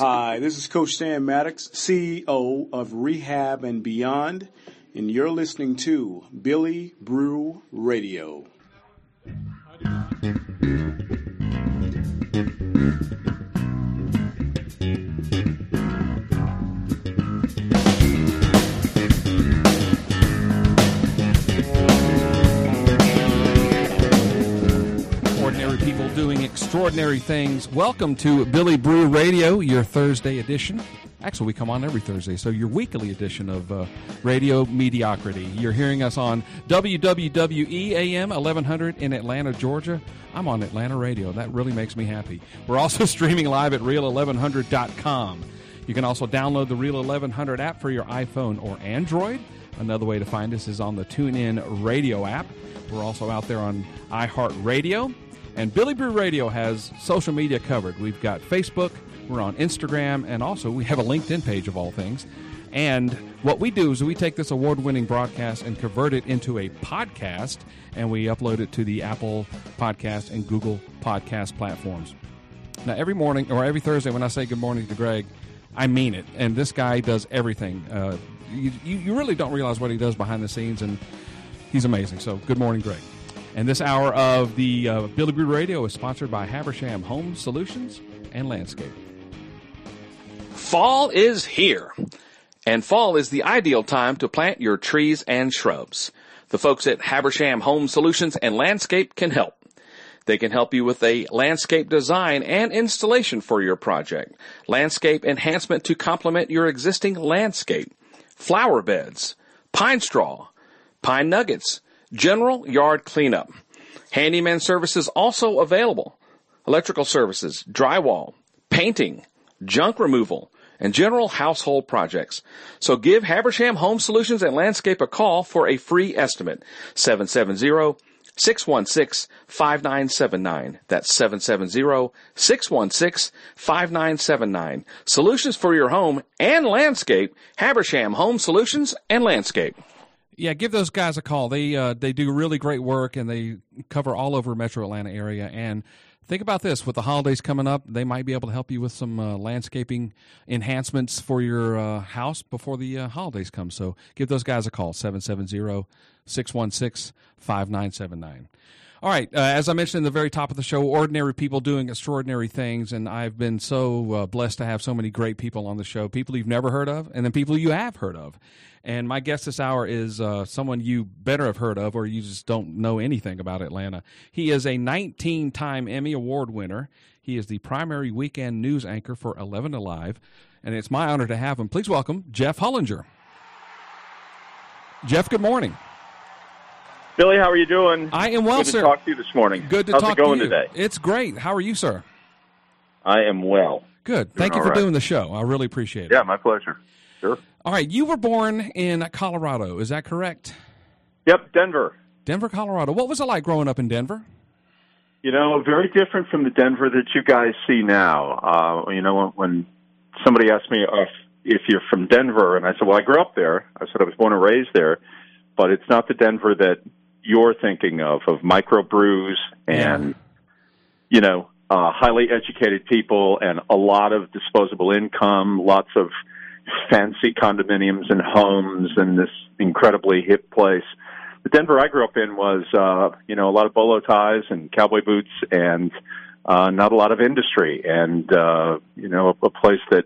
Hi, this is Coach Sam Maddox, CEO of Rehab and Beyond, and you're listening to Billy Brew Radio. Extraordinary things. Welcome to Billy Brew Radio, your Thursday edition. Actually, we come on every Thursday, so your weekly edition of uh, Radio Mediocrity. You're hearing us on WWWE AM 1100 in Atlanta, Georgia. I'm on Atlanta Radio. That really makes me happy. We're also streaming live at real1100.com. You can also download the Real 1100 app for your iPhone or Android. Another way to find us is on the TuneIn Radio app. We're also out there on iHeartRadio. And Billy Brew Radio has social media covered. We've got Facebook, we're on Instagram, and also we have a LinkedIn page of all things. And what we do is we take this award winning broadcast and convert it into a podcast, and we upload it to the Apple Podcast and Google Podcast platforms. Now, every morning or every Thursday when I say good morning to Greg, I mean it. And this guy does everything. Uh, you, you really don't realize what he does behind the scenes, and he's amazing. So, good morning, Greg. And this hour of the uh, Billy Brew Radio is sponsored by Habersham Home Solutions and Landscape. Fall is here, and fall is the ideal time to plant your trees and shrubs. The folks at Habersham Home Solutions and Landscape can help. They can help you with a landscape design and installation for your project, landscape enhancement to complement your existing landscape, flower beds, pine straw, pine nuggets, general yard cleanup. Handyman services also available. Electrical services, drywall, painting, junk removal, and general household projects. So give Habersham Home Solutions and Landscape a call for a free estimate. 770-616-5979. That's 770-616-5979. Solutions for your home and landscape. Habersham Home Solutions and Landscape. Yeah, give those guys a call. They uh, they do really great work and they cover all over Metro Atlanta area. And think about this: with the holidays coming up, they might be able to help you with some uh, landscaping enhancements for your uh, house before the uh, holidays come. So give those guys a call 770-616-5979. All right, uh, as I mentioned in the very top of the show, ordinary people doing extraordinary things, and I've been so uh, blessed to have so many great people on the show. People you've never heard of, and then people you have heard of. And my guest this hour is uh, someone you better have heard of, or you just don't know anything about Atlanta. He is a 19 time Emmy Award winner. He is the primary weekend news anchor for 11 Alive. And it's my honor to have him. Please welcome Jeff Hullinger. Jeff, good morning. Billy, how are you doing? I am well, Good sir. Good to talk to you this morning. Good to How's talk it going to you. today? It's great. How are you, sir? I am well. Good. Thank you for right. doing the show. I really appreciate it. Yeah, my pleasure. Sure. All right, you were born in Colorado. Is that correct? Yep, Denver. Denver, Colorado. What was it like growing up in Denver? You know, very different from the Denver that you guys see now. Uh, you know, when, when somebody asked me if, if you're from Denver, and I said, well, I grew up there. I said I was born and raised there, but it's not the Denver that you're thinking of, of microbrews and, you know, uh, highly educated people and a lot of disposable income, lots of fancy condominiums and homes and this incredibly hip place. The Denver I grew up in was, uh, you know, a lot of bolo ties and cowboy boots and uh, not a lot of industry and, uh, you know, a, a place that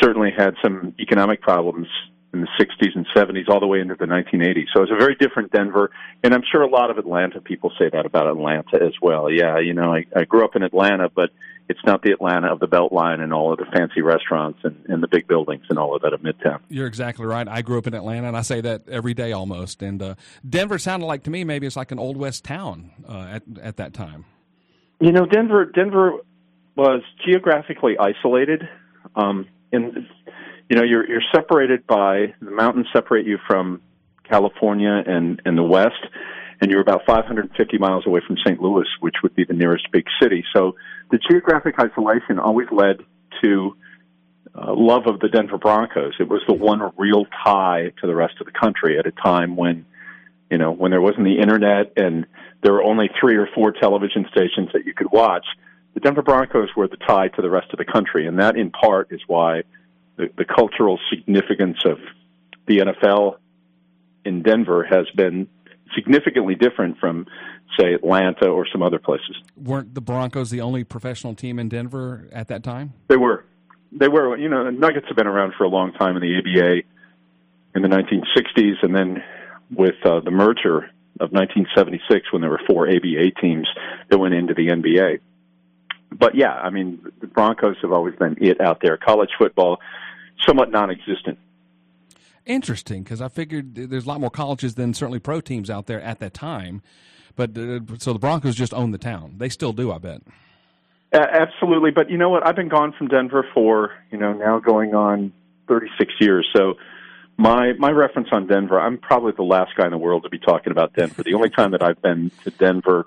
certainly had some economic problems in the 60s and 70s all the way into the 1980s. So it's a very different Denver, and I'm sure a lot of Atlanta people say that about Atlanta as well. Yeah, you know, I, I grew up in Atlanta, but it's not the Atlanta of the Beltline and all of the fancy restaurants and, and the big buildings and all of that of Midtown. You're exactly right. I grew up in Atlanta, and I say that every day almost. And uh, Denver sounded like to me maybe it's like an old west town uh, at at that time. You know, Denver Denver was geographically isolated. Um, and you know, you're you're separated by the mountains separate you from California and and the west, and you're about 550 miles away from St. Louis, which would be the nearest big city. So the geographic isolation always led to uh, love of the Denver Broncos. It was the one real tie to the rest of the country at a time when, you know, when there wasn't the internet and there were only three or four television stations that you could watch. the Denver Broncos were the tie to the rest of the country, and that in part is why the, the cultural significance of the NFL in Denver has been significantly different from, say, Atlanta or some other places. Weren't the Broncos the only professional team in Denver at that time? They were. They were. You know, the Nuggets have been around for a long time in the ABA in the 1960s, and then with uh, the merger of 1976, when there were four ABA teams that went into the NBA. But yeah, I mean, the Broncos have always been it out there. College football, somewhat non-existent Interesting, because I figured there's a lot more colleges than certainly pro teams out there at that time. But uh, so the Broncos just own the town. They still do, I bet. Uh, absolutely, but you know what? I've been gone from Denver for you know now going on 36 years. So my my reference on Denver, I'm probably the last guy in the world to be talking about Denver. The only time that I've been to Denver,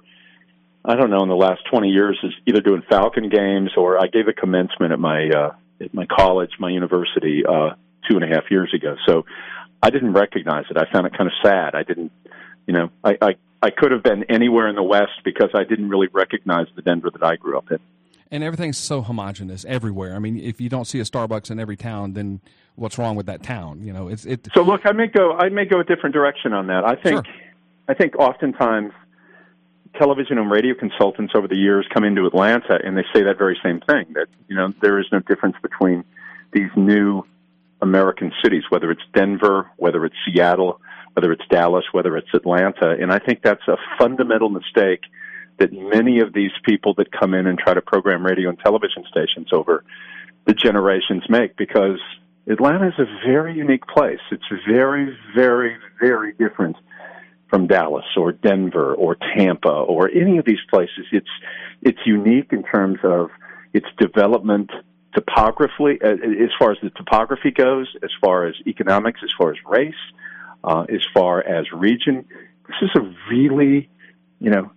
I don't know, in the last 20 years is either doing Falcon games or I gave a commencement at my uh, at my college, my university. Uh, two and a half years ago. So I didn't recognize it. I found it kind of sad. I didn't, you know, I, I, I could have been anywhere in the West because I didn't really recognize the Denver that I grew up in. And everything's so homogenous everywhere. I mean, if you don't see a Starbucks in every town, then what's wrong with that town? You know, it's it. So look, I may go, I may go a different direction on that. I think, Sure. I think oftentimes television and radio consultants over the years come into Atlanta and they say that very same thing that you know there is no difference between these new American cities, whether it's Denver, whether it's Seattle, whether it's Dallas, whether it's Atlanta. And I think that's a fundamental mistake that many of these people that come in and try to program radio and television stations over the generations make because Atlanta is a very unique place. It's very, very, very different from Dallas or Denver or Tampa or any of these places. It's it's unique in terms of its development topographically, uh, as far as the topography goes, as far as economics, as far as race, uh, as far as region. This is a really, you know,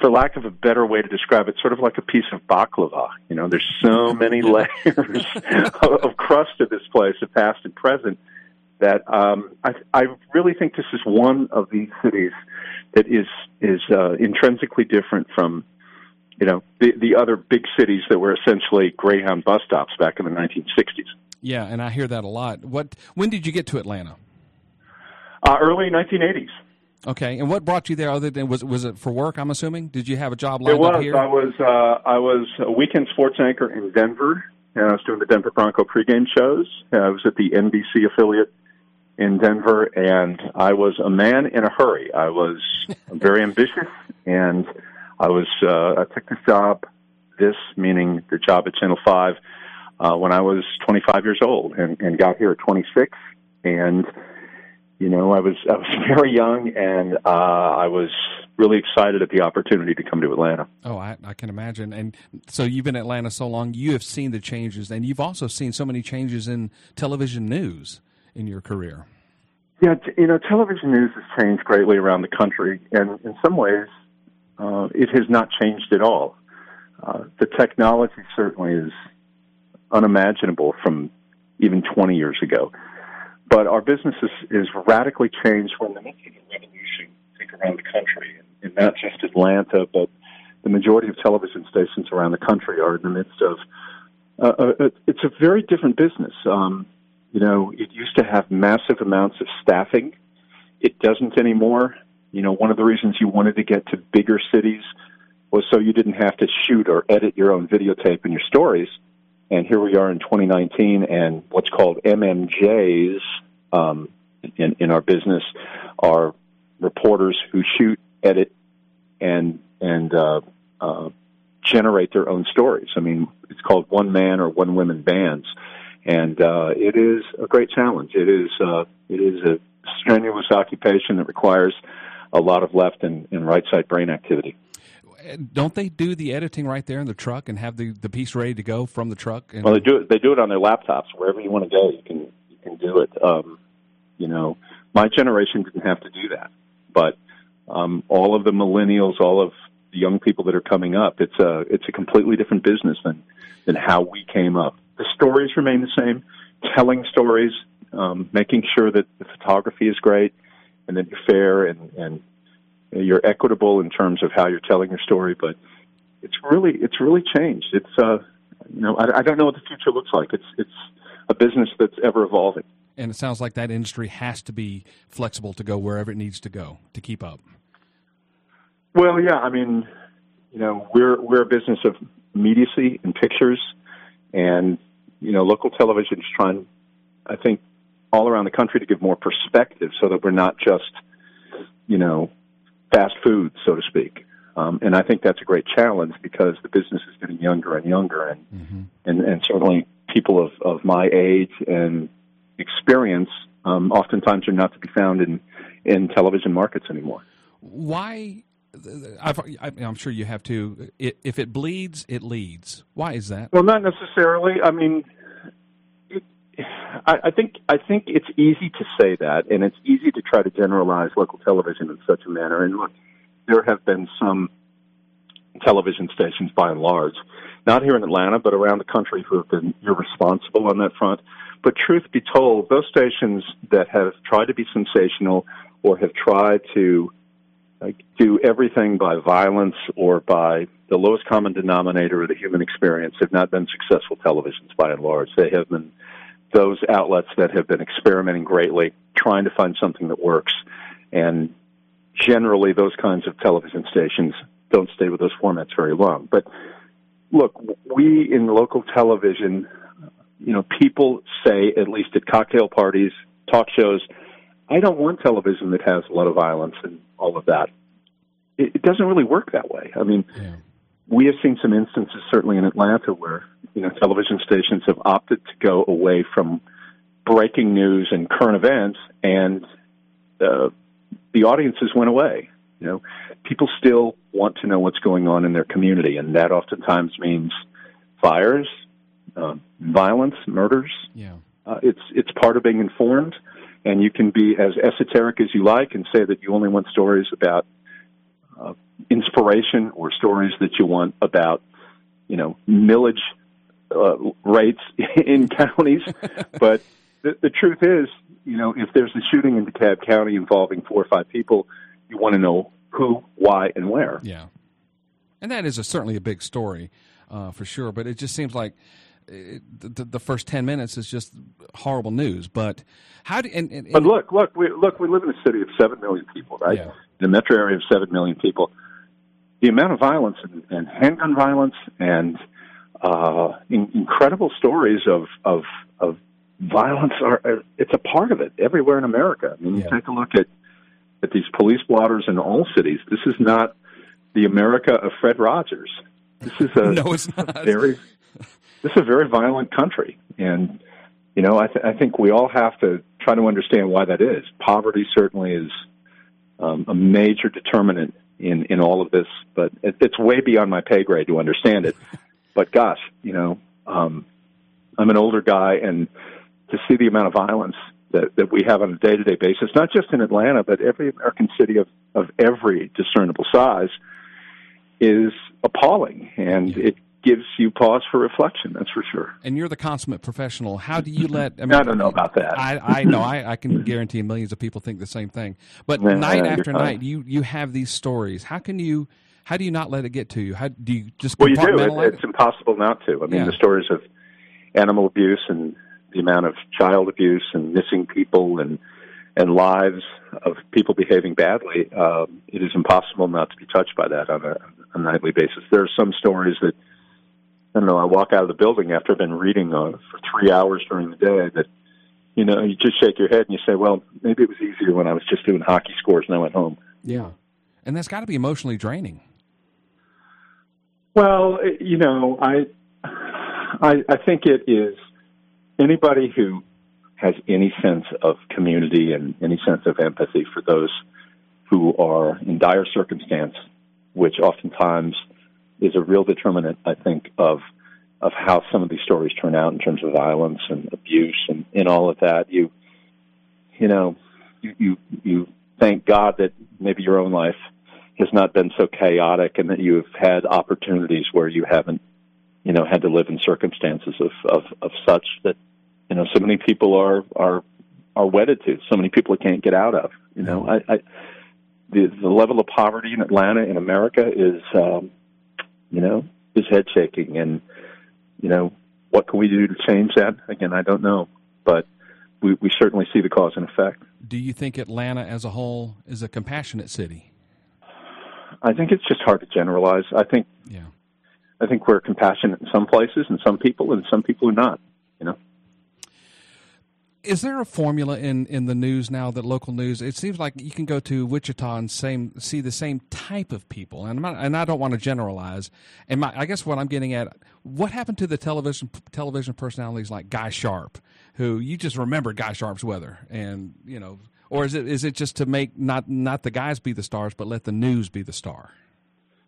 for lack of a better way to describe it, sort of like a piece of baklava. You know, there's so many layers of crust to this place, of past and present, that um, I, I really think this is one of these cities that is is uh, intrinsically different from you know the the other big cities that were essentially Greyhound bus stops back in the 1960s. Yeah, and I hear that a lot. What? When did you get to Atlanta? Uh, early 1980s. Okay, and what brought you there? Other than was was it for work? I'm assuming. Did you have a job lined It was. up here? I was. Uh, I was a weekend sports anchor in Denver, and I was doing the Denver Bronco pregame shows. Uh, I was at the NBC affiliate in Denver, and I was a man in a hurry. I was very ambitious, and I was. Uh, I took this job, this meaning the job at Channel Five, uh, when I was 25 years old, and, and got here at 26, and you know, I was I was very young, and uh, I was really excited at the opportunity to come to Atlanta. Oh, I, I can imagine. And so you've been in Atlanta so long, you have seen the changes, and you've also seen so many changes in television news in your career. Yeah, you know, television news has changed greatly around the country, and in some ways, uh, it has not changed at all. Uh, the technology certainly is unimaginable from even 20 years ago. But our business is, is radically changed. We're in the midst of a revolution, think, around the country, and not just Atlanta, but the majority of television stations around the country are in the midst of. Uh, uh, it's a very different business. Um, you know, it used to have massive amounts of staffing. It doesn't anymore. You know, one of the reasons you wanted to get to bigger cities was so you didn't have to shoot or edit your own videotape and your stories. And here we are in 2019, and what's called MMJs um, in, in our business are reporters who shoot, edit, and and uh, uh, generate their own stories. I mean, it's called one man or one woman bands, and uh, it is a great challenge. It is uh, it is a strenuous occupation that requires a lot of left and, and right side brain activity. Don't they do the editing right there in the truck and have the, the piece ready to go from the truck? And, Well, they do it. They do it on their laptops. Wherever you want to go, you can you can do it. Um, you know, my generation didn't have to do that, but um, all of the millennials, all of the young people that are coming up, it's a it's a completely different business than than how we came up. The stories remain the same, telling stories, um, making sure that the photography is great, and that you're fair and and you're equitable in terms of how you're telling your story, but it's really it's really changed. It's uh, you know I, I don't know what the future looks like. It's it's a business that's ever evolving. And it sounds like that industry has to be flexible to go wherever it needs to go to keep up. Well, yeah, I mean, you know, we're we're a business of immediacy and pictures, and you know, local television is trying, I think, all around the country to give more perspective, so that we're not just, you know, fast food, so to speak. Um, and I think that's a great challenge because the business is getting younger and younger, and mm-hmm. and, and certainly people of, of my age and experience um, oftentimes are not to be found in in television markets anymore. Why? I've, I'm sure you have to. If it bleeds, it leads. Why is that? Well, not necessarily. I mean, it, I, I think I think it's easy to say that, and it's easy to try to generalize local television in such a manner. And look, there have been some television stations, by and large, not here in Atlanta, but around the country, who have been irresponsible on that front. But truth be told, those stations that have tried to be sensational or have tried to like, do everything by violence or by the lowest common denominator of the human experience have not been successful televisions by and large. They have been those outlets that have been experimenting greatly, trying to find something that works. And generally, those kinds of television stations don't stay with those formats very long. But look, we in local television, you know, people say, at least at cocktail parties, talk shows, I don't want television that has a lot of violence and all of that. It, it doesn't really work that way. I mean, yeah. we have seen some instances, certainly in Atlanta, where you know television stations have opted to go away from breaking news and current events, and uh, the audiences went away. You know, people still want to know what's going on in their community, and that oftentimes means fires, uh, violence, murders. Yeah, uh, it's it's part of being informed, and you can be as esoteric as you like and say that you only want stories about uh, inspiration or stories that you want about, you know, millage uh, rates in counties, but the, the truth is, you know, if there's a shooting in DeKalb County involving four or five people, you want to know who, why, and where. Yeah, and that is a, certainly a big story uh, for sure. But it just seems like it, the, the, first ten minutes is just horrible news. But how do? And, and, and but look, look, we look. We live in a city of seven million people, right? Yeah. In a metro area of seven million people, the amount of violence and, and handgun violence and uh, in, incredible stories of of of violence are it's a part of it everywhere in America. I mean, yeah. you take a look at at these police blotters in all cities. This is not the America of Fred Rogers. This is a no, it's not. very this is a very violent country, and you know I, th- I think we all have to try to understand why that is. Poverty certainly is um, a major determinant in in all of this, but it, it's way beyond my pay grade to understand it. But gosh, you know, um, I'm an older guy, and to see the amount of violence that, that we have on a day to day basis, not just in Atlanta, but every American city of, of every discernible size, is appalling. And it gives you pause for reflection, that's for sure. And you're the consummate professional. How do you let. I, mean, I don't know about that. I, I know. I, I can guarantee millions of people think the same thing. But yeah, night yeah, after night, you, you have these stories. How can you. How do you not let it get to you? How do you just well, you do. It, it's impossible not to. I mean, the stories of animal abuse and the amount of child abuse and missing people and and lives of people behaving badly, um, it is impossible not to be touched by that on a, a nightly basis. There are some stories that I don't know. I walk out of the building after I've been reading uh, for three hours during the day that you know you just shake your head and you say, well, maybe it was easier when I was just doing hockey scores and I went home. Yeah, and that's got to be emotionally draining. Well, you know, I I, I think it is anybody who has any sense of community and any sense of empathy for those who are in dire circumstance, which oftentimes is a real determinant, I think, of of how some of these stories turn out in terms of violence and abuse and, and all of that. You you know, you, you you thank God that maybe your own life has not been so chaotic and that you've had opportunities where you haven't, you know, had to live in circumstances of, of, of such that you know so many people are are are wedded to so many people can't get out of you know i, I the the level of poverty in atlanta in america is um you know, his head shaking. And, you know, what can we do to change that? Again, I don't know. But we, we certainly see the cause and effect. Do you think Atlanta as a whole is a compassionate city? I think it's just hard to generalize. I think Yeah. I think we're compassionate in some places and some people and some people are not, you know. Is there a formula in, in the news now that local news? It seems like you can go to Wichita and same see the same type of people, and not, and I don't want to generalize. And my, I guess what I'm getting at, what happened to the television television personalities like Guy Sharpe, who you just remember Guy Sharpe's weather, and you know, or is it is it just to make not not the guys be the stars, but let the news be the star?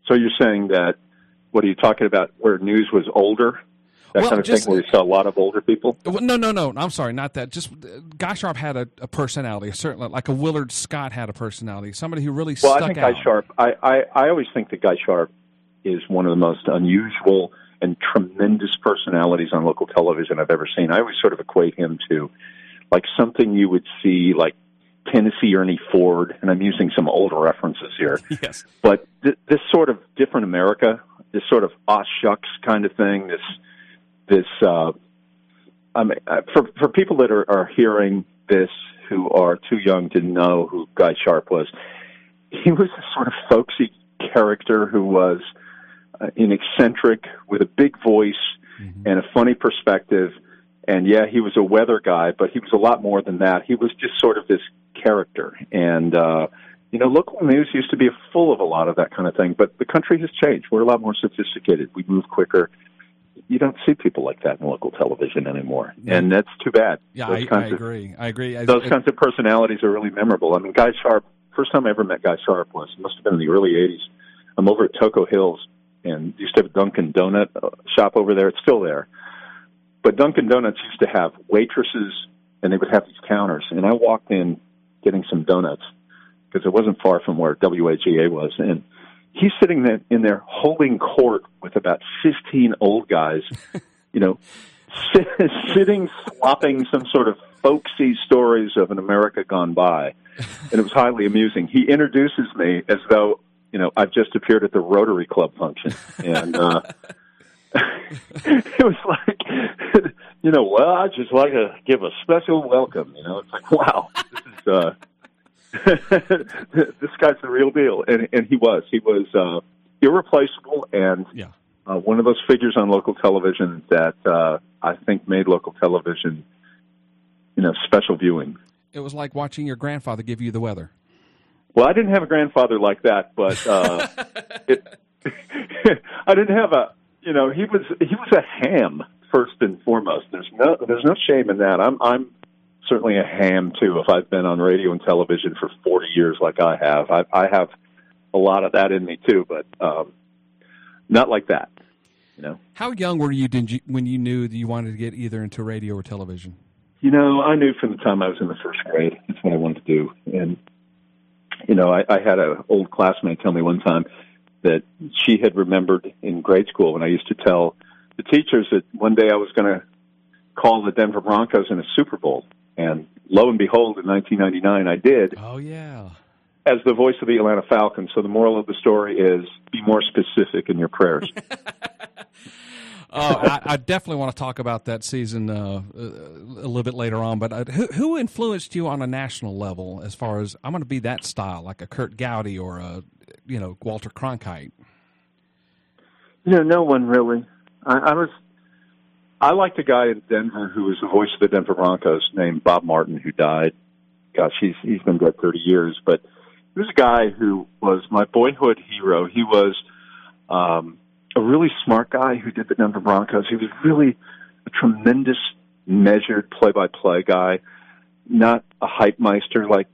So you're saying that what are you talking about where news was older? That Well, kind of just- thing where you saw a lot of older people? Well, No, no, no. I'm sorry, not that. Just uh, Guy Sharpe had a, a personality, a certain like a Willard Scott had a personality. Somebody who really Well, stuck I think out. Guy Sharpe. I, I I always think that Guy Sharpe is one of the most unusual and tremendous personalities on local television I've ever seen. I always sort of equate him to like something you would see like Tennessee Ernie Ford, and I'm using some older references here. Yes. but th- this sort of different America, this sort of ah shucks kind of thing, this this uh, I mean, uh, for for people that are, are hearing this who are too young to know who Guy Sharpe was, he was a sort of folksy character who was uh, an eccentric with a big voice and a funny perspective. And yeah, he was a weather guy, but he was a lot more than that. He was just sort of this character. And, uh, you know, local news used to be full of a lot of that kind of thing, but the country has changed. We're a lot more sophisticated. We move quicker. You don't see people like that in local television anymore. And that's too bad. Yeah, I, I of agree. I agree. I- those it- kinds of personalities are really memorable. I mean, Guy Sharpe. First time I ever met Guy Sharpe was must have been in the early '80s. I'm over at Toco Hills and used to have a Dunkin' Donut uh, shop over there. It's still there, but Dunkin' Donuts used to have waitresses, and they would have these counters. And I walked in getting some donuts because it wasn't far from where WAGA was, and he's sitting there in there holding court with about 15 old guys, you know, sit, sitting swapping some sort of folksy stories of an America gone by, and it was highly amusing. He introduces me as though you know I've just appeared at the Rotary Club function, and uh, it was like, you know, well, I just like to give a special welcome. You know, it's like, wow, this is. uh this guy's the real deal, and and he was. He was uh, irreplaceable, and yeah. uh, one of those figures on local television that uh, I think made local television, you know, special viewing. It was like watching your grandfather give you the weather. Well, I didn't have a grandfather like that, but uh, it, I didn't have a. You know, he was he was a ham first and foremost. There's no there's no shame in that. I'm I'm certainly a ham too. If I've been on radio and television for 40 years, like I have, I, I have a lot of that in me too, but um, not like that. You know. How young were you, you when you knew that you wanted to get either into radio or television? You know, I knew from the time I was in the first grade that's what I wanted to do, and you know, I, I had an old classmate tell me one time that she had remembered in grade school when I used to tell the teachers that one day I was going to call the Denver Broncos in a Super Bowl, and lo and behold, in 1999, I did Oh yeah. as the voice of the Atlanta Falcons. So the moral of the story is: be more specific in your prayers. Oh, I, I definitely want to talk about that season uh, a a little bit later on. But uh, who, who influenced you on a national level as far as I'm going to be that style, like a Curt Gowdy or a you know Walter Cronkite? You know, no one really. I, I was. I liked a guy in Denver who was the voice of the Denver Broncos named Bob Martin, who died. Gosh, he's he's been dead thirty years, but he was a guy who was my boyhood hero. He was um, a really smart guy who did the Denver Broncos. He was really a tremendous, measured play-by-play guy, not a hype meister like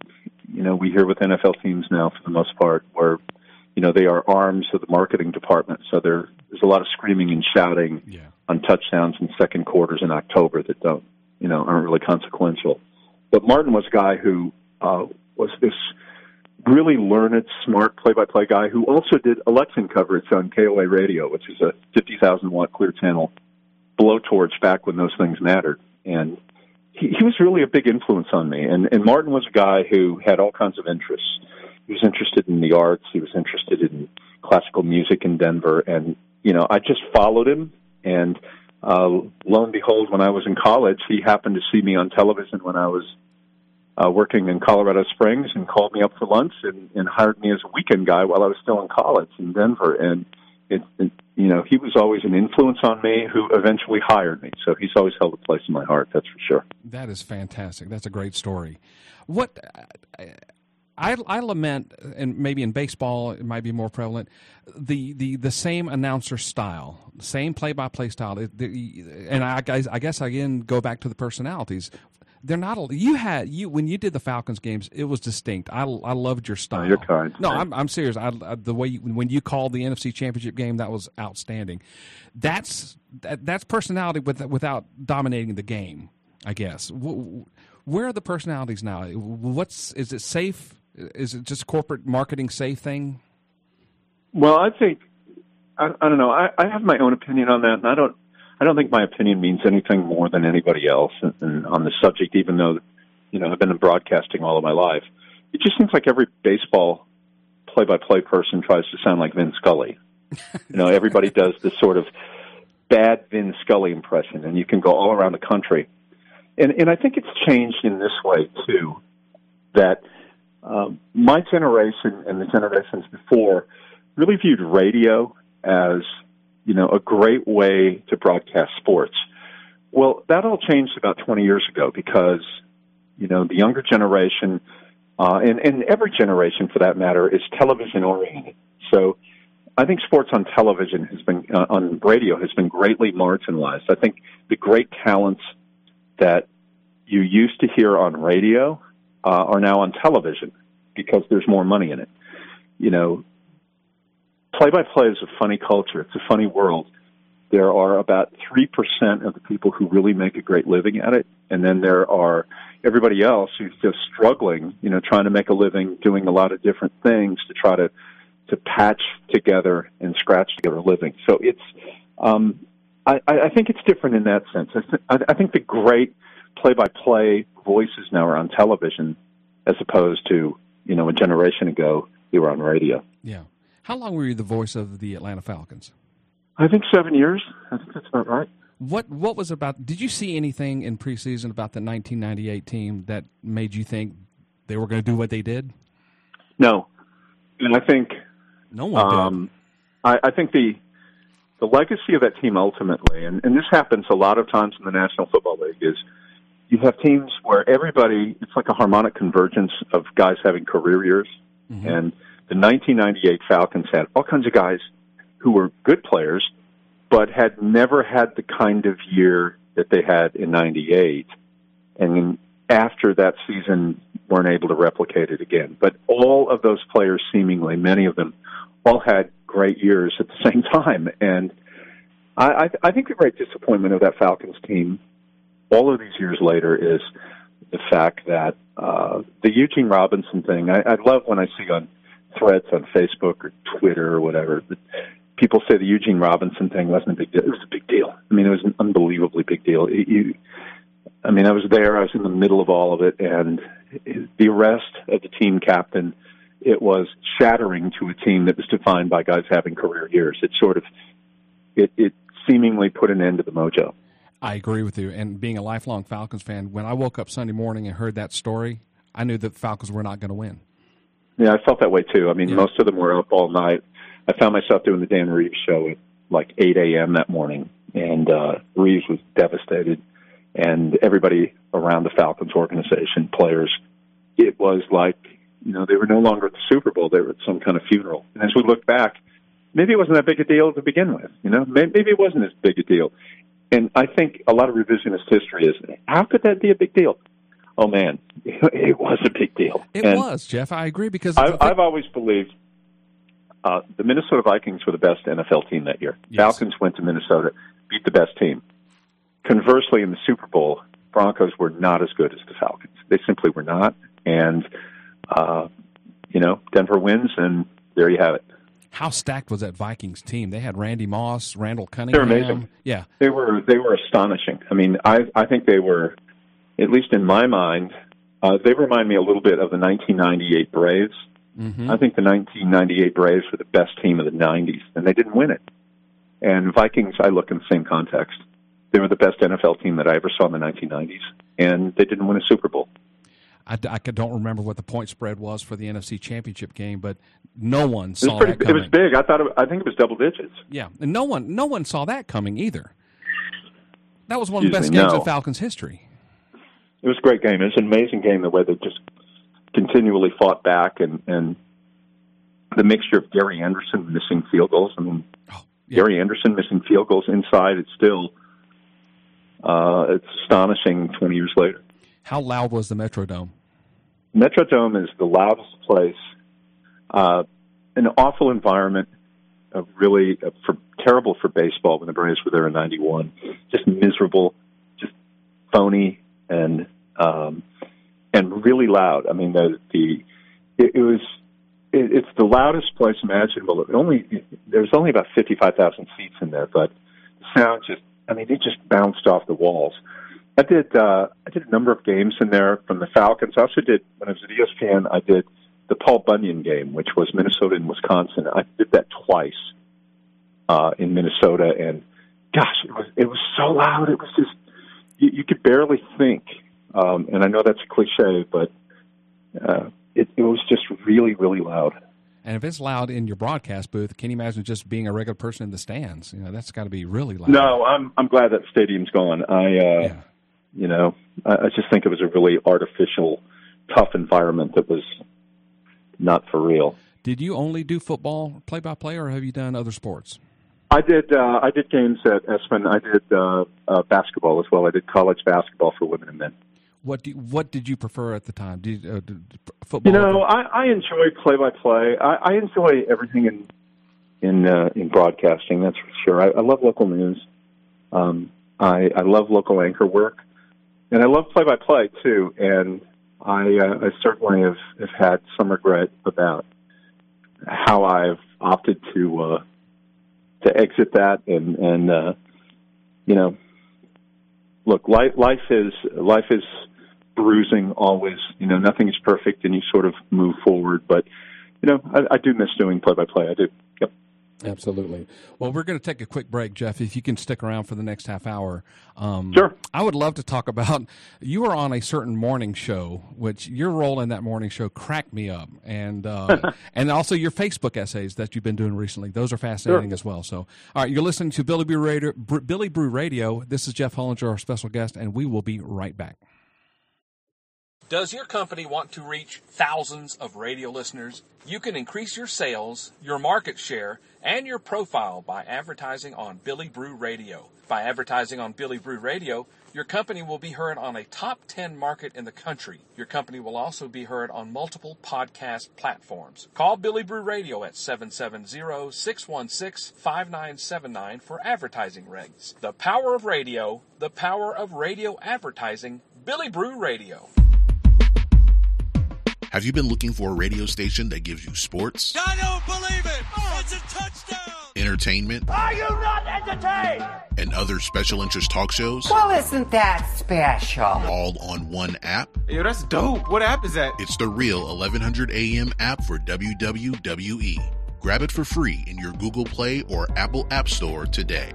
you know we hear with NFL teams now for the most part, where you know they are arms of the marketing department. So there, there's a lot of screaming and shouting Yeah. On touchdowns in second quarters in October that don't, you know, aren't really consequential. But Martin was a guy who uh, was this really learned, smart play-by-play guy who also did election coverage on KOA radio, which is a 50,000 watt clear channel blowtorch back when those things mattered. And he, he was really a big influence on me. And, and Martin was a guy who had all kinds of interests. He was interested in the arts. He was interested in classical music in Denver, and you know, I just followed him, and uh, lo and behold, when I was in college, he happened to see me on television when I was uh, working in Colorado Springs and called me up for lunch and, and hired me as a weekend guy while I was still in college in Denver. And it, it, you know, he was always an influence on me who eventually hired me. So he's always held a place in my heart. That's for sure. That is fantastic. That's a great story. What I, I lament, and maybe in baseball it might be more prevalent, the, the, the same announcer style, same play by play style. And I, I guess again go back to the personalities they're not. You had you when you did the Falcons games. It was distinct. I, I loved your style. Oh, you're kind. No, I'm I'm serious. I, I, the way you, when you called the NFC Championship game, that was outstanding. That's that, that's personality with, without dominating the game. I guess. Where are the personalities now? What's is it safe? Is it just corporate marketing safe thing? Well, I think I, I don't know. I, I have my own opinion on that, and I don't I don't think my opinion means anything more than anybody else and, and on the subject, even though, you know, I've been in broadcasting all of my life. It just seems like every baseball play-by-play person tries to sound like Vin Scully. you know, everybody does this sort of bad Vin Scully impression, and you can go all around the country. And and I think it's changed in this way too, that um, my generation and the generations before really viewed radio as you know, a great way to broadcast sports. Well, that all changed about 20 years ago because, you know, the younger generation, uh, and, and every generation for that matter, is television oriented. So I think sports on television has been, uh, on radio has been greatly marginalized. I think the great talents that you used to hear on radio uh, are now on television because there's more money in it. You know, play by play is a funny culture. It's a funny world. There are about 3% of the people who really make a great living at it. And then there are everybody else who's just struggling, you know, trying to make a living, doing a lot of different things to try to, to patch together and scratch together a living. So it's, um, I, I think it's different in that sense. I, th- I think the great play-by-play voices now are on television, as opposed to you know a generation ago they were on radio. Yeah. How long were you the voice of the Atlanta Falcons? I think seven years. I think that's about right. What What was about? Did you see anything in preseason about the 1998 team that made you think they were going to do what they did? No, and I think no one um, I, I think the the legacy of that team ultimately, and, and this happens a lot of times in the National Football League, is you have teams where everybody it's like a harmonic convergence of guys having career years, mm-hmm. and the 1998 Falcons had all kinds of guys who were good players, but had never had the kind of year that they had in 98. And after that season, weren't able to replicate it again. But all of those players, seemingly, many of them, all had great years at the same time. And I, I, I think the great disappointment of that Falcons team, all of these years later, is the fact that uh, the Eugene Robinson thing. I, I love when I see on threads on Facebook or Twitter or whatever. People say the Eugene Robinson thing wasn't a big deal. It was a big deal. I mean, it was an unbelievably big deal. It, you, I mean, I was there. I was in the middle of all of it, and the arrest of the team captain. It was shattering to a team that was defined by guys having career years. It sort of, it, it seemingly put an end to the mojo. I agree with you. And being a lifelong Falcons fan, when I woke up Sunday morning and heard that story, I knew the Falcons were not going to win. Yeah, I felt that way too. I mean, yeah. most of them were up all night. I found myself doing the Dan Reeves show at like 8 a.m. that morning, and uh, Reeves was devastated, and everybody around the Falcons organization, players, it was like you know they were no longer at the Super Bowl; they were at some kind of funeral. And as we look back, maybe it wasn't that big a deal to begin with. You know, maybe it wasn't as big a deal. And I think a lot of revisionist history is how could that be a big deal? oh man, it was a big deal. It and was, Jeff. I agree because I've, I've always believed uh, the Minnesota Vikings were the best NFL team that year. Yes. Falcons went to Minnesota, beat the best team. Conversely, in the Super Bowl, Broncos were not as good as the Falcons. They simply were not, and uh, you know, Denver wins, and there you have it. How stacked was that Vikings team? They had Randy Moss, Randall Cunningham. They're amazing. Yeah, they were. They were astonishing. I mean, I I think they were at least in my mind, uh, they remind me a little bit of the 1998 Braves. Mm-hmm. I think the 1998 Braves were the best team of the 90s, and they didn't win it. And Vikings, I look in the same context. They were the best NFL team that I ever saw in the 1990s, and they didn't win a Super Bowl. I, I don't remember what the point spread was for the NFC Championship game, but no one saw pretty, that coming. It was big. I thought. It, I think it was double digits. Yeah, and no one, no one saw that coming either. That was one of the best me, games no. in Falcons history. It was a great game. It was an amazing game. The way they just continually fought back, and and the mixture of Gary Anderson missing field goals. I mean, oh, yeah. Gary Anderson missing field goals inside. It's still uh, it's astonishing. Twenty years later. How loud was the Metrodome? Metrodome is the loudest place. Uh, an awful environment. Uh, really uh, for terrible for baseball when the Braves were there in '91. Just miserable, just phony, and um, and really loud. I mean, the the it, it was it, it's the loudest place imaginable. It only there's only about fifty five thousand seats in there, but the sound just I mean it just bounced off the walls. I did uh, I did a number of games in there from the Falcons. I also did when I was at ESPN. I did the Paul Bunyan game, which was Minnesota and Wisconsin. I did that twice uh, in Minnesota, and gosh, it was it was so loud. It was just you, you could barely think. Um, and I know that's a cliche, but uh, it, it was just really, really loud. And if it's loud in your broadcast booth, can you imagine just being a regular person in the stands? You know, that's got to be really loud. No, I'm I'm glad that stadium's gone. I, uh, Yeah. You know, I, I just think it was a really artificial, tough environment that was not for real. Did you only do football play by play, or have you done other sports? I did. Uh, I did games at ESPN. I did uh, uh, basketball as well. I did college basketball for women and men. What do, what did you prefer at the time? Did, uh, did football? You know, I, I enjoy play by play. I enjoy everything in in uh, in broadcasting. That's for sure. I, I love local news. Um, I, I love local anchor work, and I love play by play too. And I, uh, I certainly have, have had some regret about how I've opted to uh, to exit that. And and uh, you know, look, life life is life is bruising always. You know, nothing is perfect, and you sort of move forward. But you know, I, I do miss doing play by play. I do. Yep. Absolutely. Well, we're going to take a quick break, Jeff. If you can stick around for the next half hour, um, Sure. I would love to talk about. You were on a certain morning show, which your role in that morning show cracked me up, and uh, and also your Facebook essays that you've been doing recently. Those are fascinating Sure. as well. So, all right, you're listening to Billy Brew Radio. Billy Brew Radio. This is Jeff Hullinger, our special guest, and we will be right back. Does your company want to reach thousands of radio listeners? You can increase your sales, your market share, and your profile by advertising on Billy Brew Radio. By advertising on Billy Brew Radio, your company will be heard on a top 10 market in the country. Your company will also be heard on multiple podcast platforms. Call Billy Brew Radio at 770-616-5979 for advertising regs. The power of radio, the power of radio advertising, Billy Brew Radio. Have you been looking for a radio station that gives you sports, I don't believe it! It's a touchdown! entertainment, Are you not entertained? and other special interest talk shows Well, isn't that special? all on one app? Yo, that's dope. What app is that? It's the real 1100 AM app for WWE. Grab it for free in your Google Play or Apple App Store today.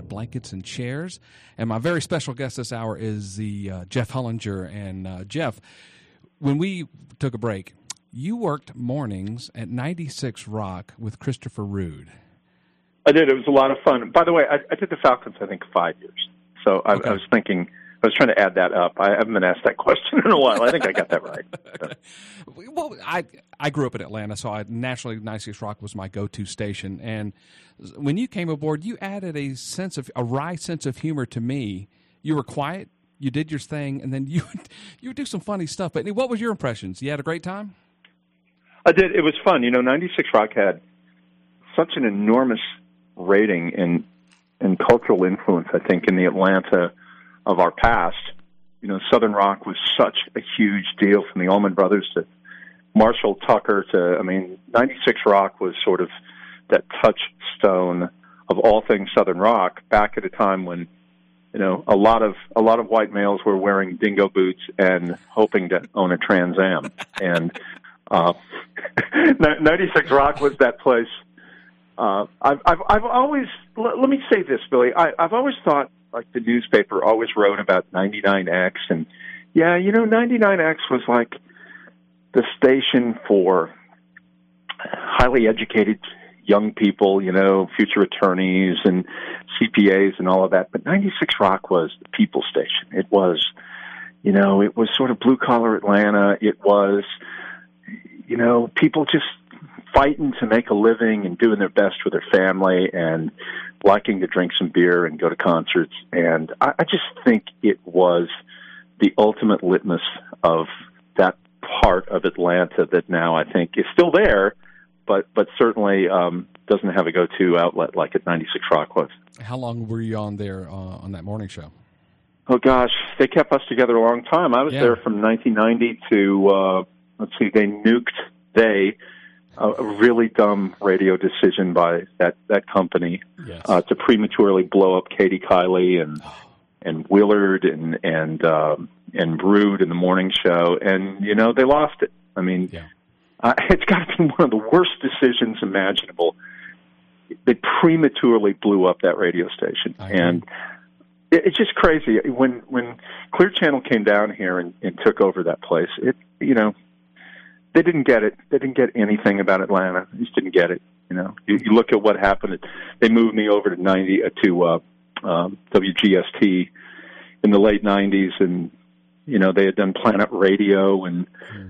And Blankets and Chairs. And my very special guest this hour is the uh, Jeff Hullinger. And uh, Jeff, when we took a break, you worked mornings at 96 Rock with Christopher Rude. I did. It was a lot of fun. By the way, I, I did the Falcons, I think, five years. So I, Okay. I was thinking, I was trying to add that up. I haven't been asked that question in a while. I think I got that right. So, Well, I I grew up in Atlanta, so I naturally 96 Rock was my go-to station. And when you came aboard, you added a sense of a wry sense of humor to me. You were quiet, you did your thing, and then you you would do some funny stuff. But what was your impressions? You had a great time. I did. It was fun. You know, 96 Rock had such an enormous rating and and cultural influence. I think in the Atlanta of our past. You know, Southern rock was such a huge deal from the Allman Brothers to Marshall Tucker to. I mean, 96 Rock was sort of that touchstone of all things Southern rock back at a time when you know a lot of a lot of white males were wearing dingo boots and hoping to own a Trans Am. And uh 96 Rock was that place. Uh I've I've I've always let, let me say this Billy. I I've always thought like the newspaper always wrote about 99X and yeah you know 99X was like the station for highly educated young people, you know, future attorneys and CPAs and all of that. But 96 Rock was the people station. It was, you know, it was sort of blue collar Atlanta. It was, you know, people just fighting to make a living and doing their best with their family and liking to drink some beer and go to concerts. And I, I just think it was the ultimate litmus of that part of Atlanta that now I think is still there, but but certainly um, doesn't have a go-to outlet like at 96 Rock was. How long were you on there uh, on that morning show? Oh gosh, they kept us together a long time. I was Yeah. there from 1990 to uh, let's see, they nuked they a a really dumb radio decision by that that company Yes. uh, to prematurely blow up Kaedy Kiely and and Willard and and um, and Brood in the morning show, and you know they lost it. I mean, Yeah. Uh, it's got to be one of the worst decisions imaginable. They prematurely blew up that radio station, and it, it's just crazy. When when Clear Channel came down here and, and took over that place, it you know they didn't get it. They didn't get anything about Atlanta. They just didn't get it. You know, you, you look at what happened. They moved me over to ninety uh, to uh, um, WGST in the late '90s, and you know they had done Planet Radio, and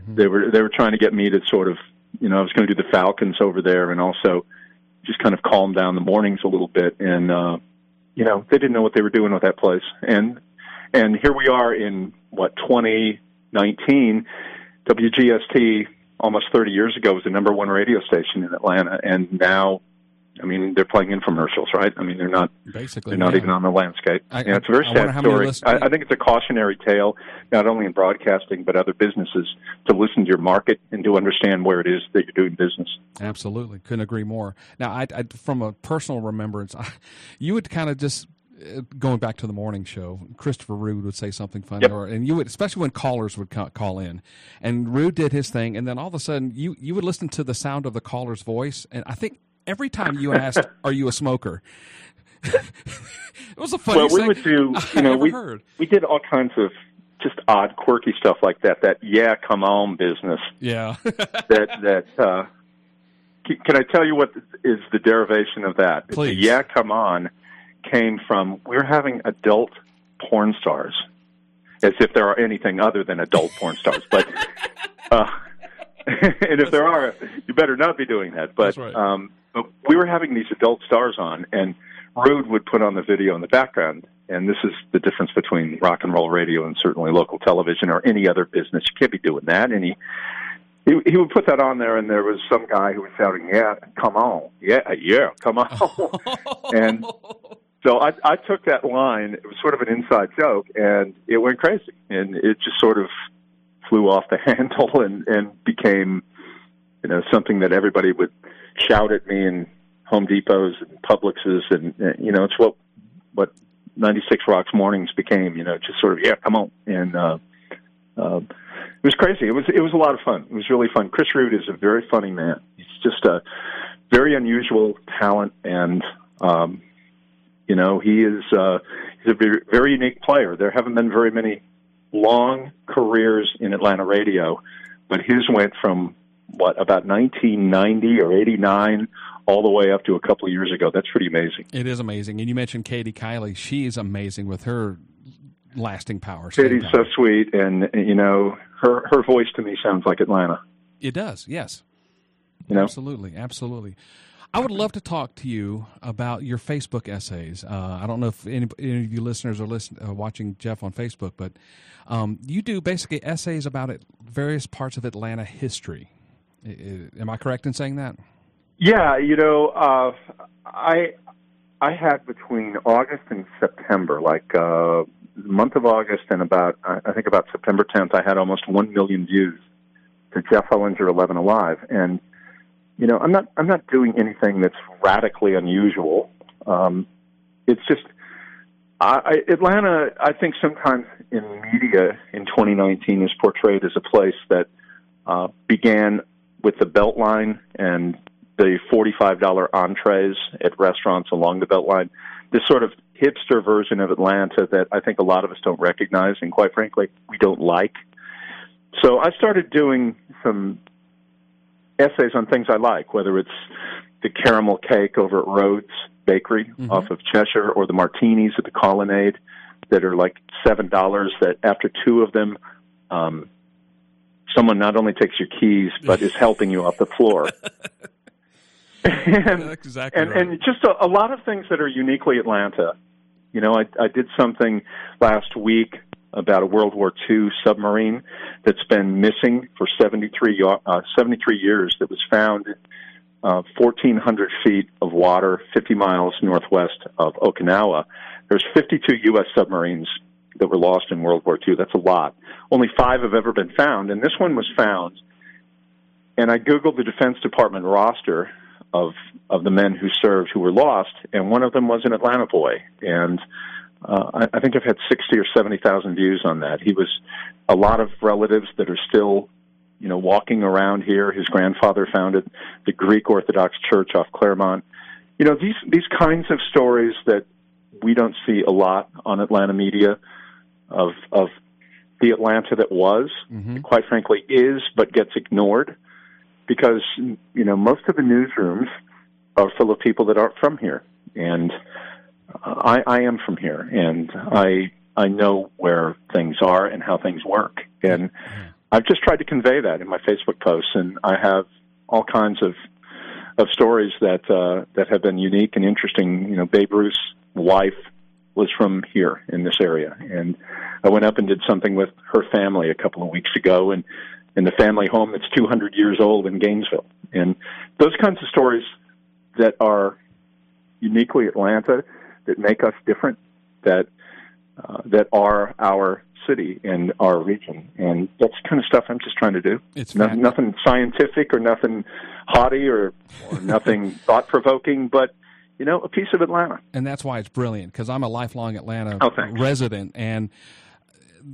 they were they were trying to get me to sort of you know I was going to do the Falcons over there, and also just kind of calm down the mornings a little bit, and uh, you know they didn't know what they were doing with that place, and and here we are in what 2019 WGST almost 30 years ago was the number one radio station in Atlanta, and now, I mean, they're playing infomercials, right? I mean, they're not Basically, they're not yeah. even on the landscape. I- yeah, it's a very I sad story. list- I, I think it's a cautionary tale, not only in broadcasting but other businesses, to listen to your market and to understand where it is that you're doing business. Absolutely, couldn't agree more. Now, I, I from a personal remembrance, I, you would kind of just uh, going back to the morning show. Christopher Rude would say something funny, Yep. or and you would, especially when callers would ca- call in, and Rude did his thing, and then all of a sudden you you would listen to the sound of the caller's voice, and I think every time you asked, "Are you a smoker?" it was the well, we thing would do, you know, we heard. we did all kinds of just odd, quirky stuff like that. That yeah, come on, business. Yeah, that that uh can I tell you what is the derivation of that? The yeah, come on came from we're having adult porn stars. As if there are anything other than adult porn stars. But uh and if there are, you better not be doing that. But right. um but we were having these adult stars on and Rude would put on the video in the background and this is the difference between rock and roll radio and certainly local television or any other business. You can't be doing that. And he he, he would put that on there, and there was some guy who was shouting, "Yeah, come on, yeah, yeah, come on." and so I, I took that line. It was sort of an inside joke, and it went crazy, and it just sort of flew off the handle and and became, you know, something that everybody would shout at me in Home Depots and Publixes, and uh, you know, it's what what 96 Rocks mornings became. You know, just sort of, yeah, come on, and. uh uh, it was crazy. It was it was a lot of fun. It was really fun. Chris Rude is a very funny man. He's just a very unusual talent, and um, you know he is uh, he's a very, very unique player. There haven't been very many long careers in Atlanta radio, but his went from what about 1990 or 89 all the way up to a couple of years ago. That's pretty amazing. It is amazing. And you mentioned Kaedy Kiely. She is amazing with her lasting power. Kaedy's so sweet, and you know her her voice to me sounds like Atlanta. It does. Yes. You know? Absolutely. Absolutely. I would love to talk to you about your Facebook essays. Uh, I don't know if any, any, of you listeners are listen, uh, watching Jeff on Facebook, but um, you do basically essays about it, various parts of Atlanta history. Am I correct in saying that? Yeah, you know, uh, I I had between August and September, like uh, month of August and about I think about September 10th, I had almost one million views to Jeff Hullinger 11 Alive, and you know, I'm not I'm not doing anything that's radically unusual. Um, it's just I, Atlanta. I think sometimes in media in 2019 is portrayed as a place that uh, began with the Beltline and the $45 entrees at restaurants along the Beltline. This sort of hipster version of Atlanta that I think a lot of us don't recognize, and quite frankly, we don't like. So I started doing some essays on things I like, whether it's the caramel cake over at Rhodes Bakery mm-hmm. off of Cheshire or the martinis at the Colonnade that are like seven dollars. That after two of them, um, someone not only takes your keys but is helping you off the floor. and, exactly and, right. and just a, a lot of things that are uniquely Atlanta. You know, I, I did something last week about a World War II submarine that's been missing for 73, uh, 73 years that was found uh, 1,400 feet of water 50 miles northwest of Okinawa. There's 52 U.S. submarines that were lost in World War II. That's a lot. Only five have ever been found, and this one was found. And I Googled the Defense Department roster of of the men who served who were lost, and one of them was an Atlanta boy. And uh, I, I think I've had sixty or seventy thousand views on that. He was a lot of relatives that are still, you know, walking around here. His grandfather founded the Greek Orthodox Church off Claremont. You know, these these kinds of stories that we don't see a lot on Atlanta media of of the Atlanta that was, mm-hmm. quite frankly, is but gets ignored because you know most of the newsrooms are full of people that aren't from here, and I, I am from here, and I I know where things are and how things work, and I've just tried to convey that in my Facebook posts, and I have all kinds of of stories that uh, that have been unique and interesting. You know, Babe Ruth's wife was from here in this area, and I went up and did something with her family a couple of weeks ago, and in the family home that's 200 years old in Gainesville, and those kinds of stories that are uniquely Atlanta that make us different, that uh, that are our city and our region, and that's kind of stuff I'm just trying to do. It's no, nothing scientific or nothing haughty or, or nothing thought provoking, but you know, a piece of Atlanta. And that's why it's brilliant because I'm a lifelong Atlanta oh, resident, and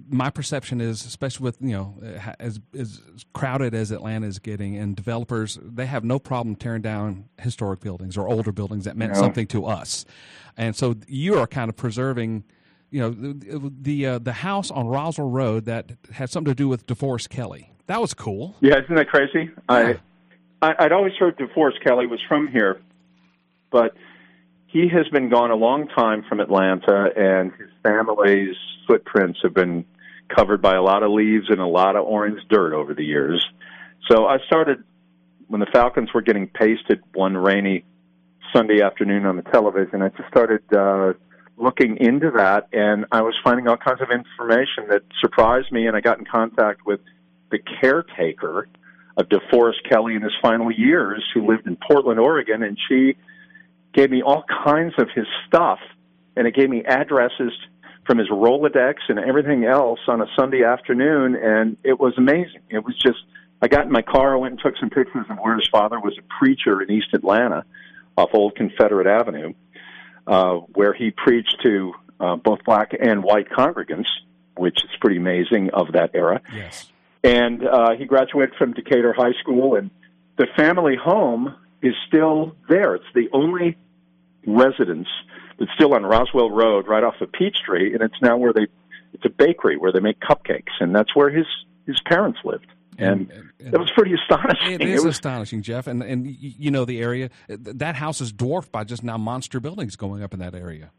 my perception is, especially with you know as as crowded as Atlanta is getting, and developers they have no problem tearing down historic buildings or older buildings that meant something to us, and so you are kind of preserving. You know the the, uh, the house on Roswell Road that had something to do with DeForest Kelley. That was cool. Yeah, isn't that crazy? Yeah. I, I I'd always heard DeForest Kelley was from here, but he has been gone a long time from Atlanta, and his family's footprints have been covered by a lot of leaves and a lot of orange dirt over the years. So I started when the Falcons were getting pasted one rainy Sunday afternoon on the television. I just started uh, looking into that, and I was finding all kinds of information that surprised me. And I got in contact with the caretaker of DeForest Kelley in his final years, who lived in Portland, Oregon, and she gave me all kinds of his stuff, and it gave me addresses from his Rolodex and everything else on a Sunday afternoon, and it was amazing. It was just, I got in my car, I went and took some pictures of where his father was a preacher in East Atlanta off Old Confederate Avenue, uh, where he preached to uh, both black and white congregants, which is pretty amazing of that era. Yes. And uh, he graduated from Decatur High School, and the family home is still there. It's the only residence that's still on Roswell Road, right off of Peachtree, and it's now where they it's a bakery where they make cupcakes, and that's where his his parents lived. And, and, and it was pretty astonishing. It is it was, astonishing, Jeff. And and you know the area that house is dwarfed by just now monster buildings going up in that area.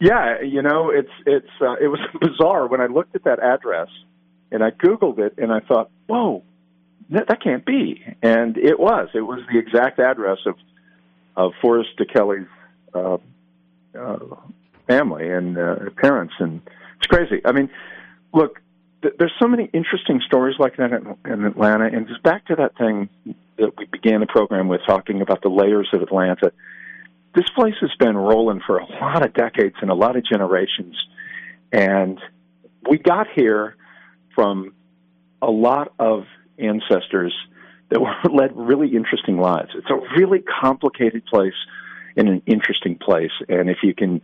Yeah, you know it's it's uh, it was bizarre when I looked at that address and I googled it and I thought, whoa, that, that can't be. And it was. It was the exact address of of Forrest DeKelly's uh, uh, family and uh, parents, and it's crazy. I mean, look, th- there's so many interesting stories like that in, in Atlanta, and just back to that thing that we began the program with, talking about the layers of Atlanta. This place has been rolling for a lot of decades and a lot of generations, and we got here from a lot of ancestors that were led really interesting lives. It's a really complicated place in an interesting place, and if you can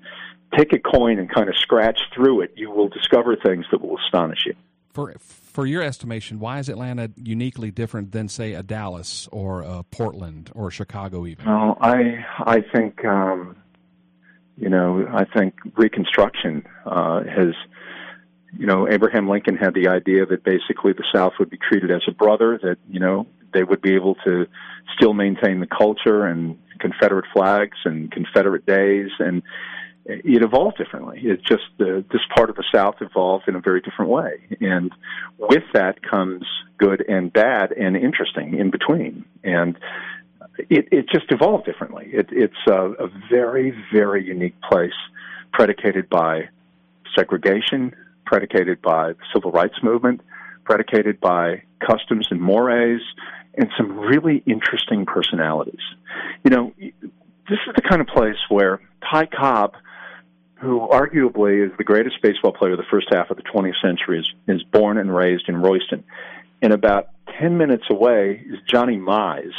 take a coin and kind of scratch through it, you will discover things that will astonish you. For for your estimation, why is Atlanta uniquely different than, say, a Dallas or a Portland or Chicago, even? Well, I I think um, you know I think Reconstruction uh, has you know, Abraham Lincoln had the idea that basically the South would be treated as a brother, that, you know, they would be able to still maintain the culture and Confederate flags and Confederate days, and it evolved differently. It just this part of the South evolved in a very different way, and with that comes good and bad and interesting in between, and it it just evolved differently. It, it's a, a very very unique place, predicated by segregation, predicated by the civil rights movement, predicated by customs and mores, and some really interesting personalities. You know, this is the kind of place where Ty Cobb, who arguably is the greatest baseball player of the first half of the 20th century, is, is born and raised in Royston. And about 10 minutes away is Johnny Mize,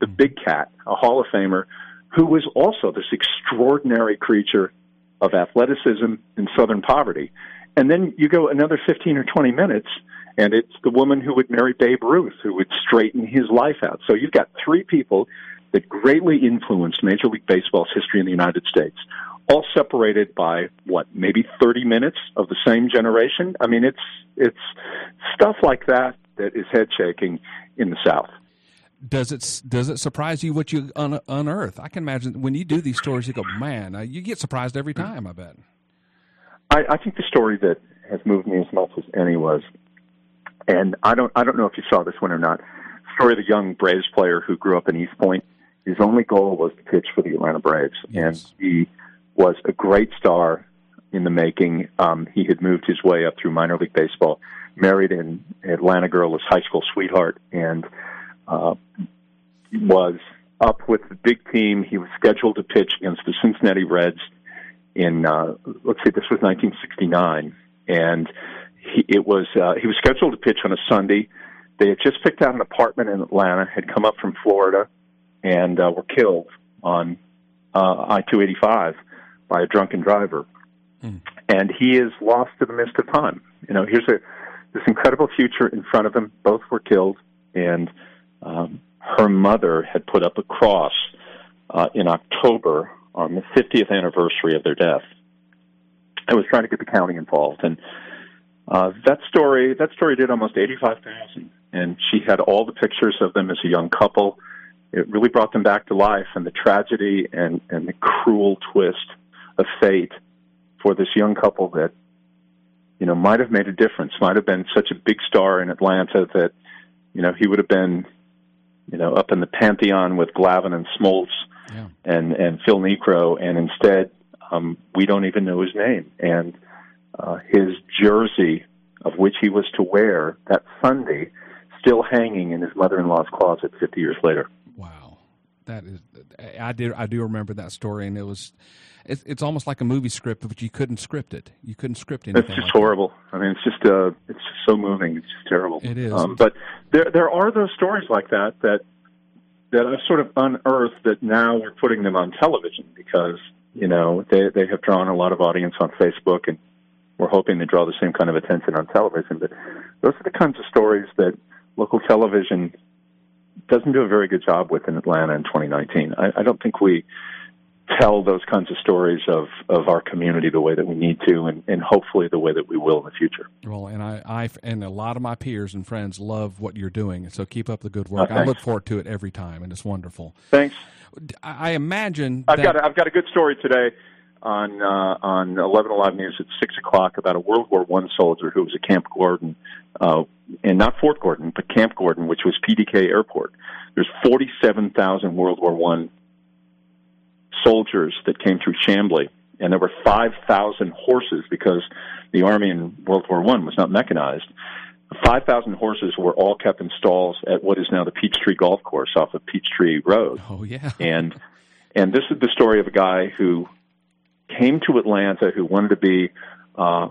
the big cat, a Hall of Famer, who was also this extraordinary creature of athleticism and Southern poverty. And then you go another 15 or 20 minutes, and it's the woman who would marry Babe Ruth, who would straighten his life out. So you've got three people that greatly influenced Major League Baseball's history in the United States, all separated by what, maybe 30 minutes of the same generation? I mean, it's, it's stuff like that that is head shaking in the South does it does it surprise you what you un- unearth? I can imagine when you do these stories, you go, man, you get surprised every time. I bet. I, I think the story that has moved me as much as any was, and I don't I don't know if you saw this one or not. Story of the young Braves player who grew up in East Point. His only goal was to pitch for the Atlanta Braves, yes. and he was a great star in the making. Um, he had moved his way up through minor league baseball, married an Atlanta girl, his high school sweetheart, and uh, was up with the big team. He was scheduled to pitch against the Cincinnati Reds in uh, let's see, this was 1969, and he, it was uh, he was scheduled to pitch on a Sunday. They had just picked out an apartment in Atlanta, had come up from Florida, and uh, were killed on uh, I-285 by a drunken driver. Mm. And he is lost to the mist of time. You know, here's a this incredible future in front of him. Both were killed, and um, her mother had put up a cross uh, in October on the 50th anniversary of their death. I was trying to get the county involved, and uh, that story that story did almost 85,000, and she had all the pictures of them as a young couple. It really brought them back to life, and the tragedy and and the cruel twist of fate for this young couple that you know might have made a difference, might have been such a big star in Atlanta that you know he would have been you know up in the pantheon with Glavine and Smoltz yeah. and and Phil Niekro, and instead um, we don't even know his name. And uh, his jersey, of which he was to wear that Sunday, still hanging in his mother-in-law's closet 50 years later. Wow, that is, I did, I do remember that story, and it was, it's, it's almost like a movie script, but you couldn't script it. You couldn't script anything. It's just like horrible. That. I mean, it's just, uh, it's just so moving. It's just terrible. It is. Um, but there, there are those stories like that that that I've sort of unearthed that now we're putting them on television because you know they they have drawn a lot of audience on Facebook and we're hoping to draw the same kind of attention on television. But those are the kinds of stories that local television doesn't do a very good job with in Atlanta in 2019. I, I don't think we tell those kinds of stories of, of our community the way that we need to, and, and hopefully the way that we will in the future. Well, and I, I and a lot of my peers and friends love what you're doing, so keep up the good work. Oh, I look forward to it every time, and it's wonderful. Thanks. I imagine I've that, got a, I've got a good story today on uh, on Eleven Alive News at six o'clock about a World War One soldier who was at Camp Gordon, uh, and not Fort Gordon, but Camp Gordon, which was PDK Airport. There's forty seven thousand World War One soldiers that came through Chamblee, and there were five thousand horses because the army in World War One was not mechanized. Five thousand horses were all kept in stalls at what is now the Peachtree Golf Course off of Peachtree Road oh yeah, and and this is the story of a guy who came to Atlanta who wanted to be uh,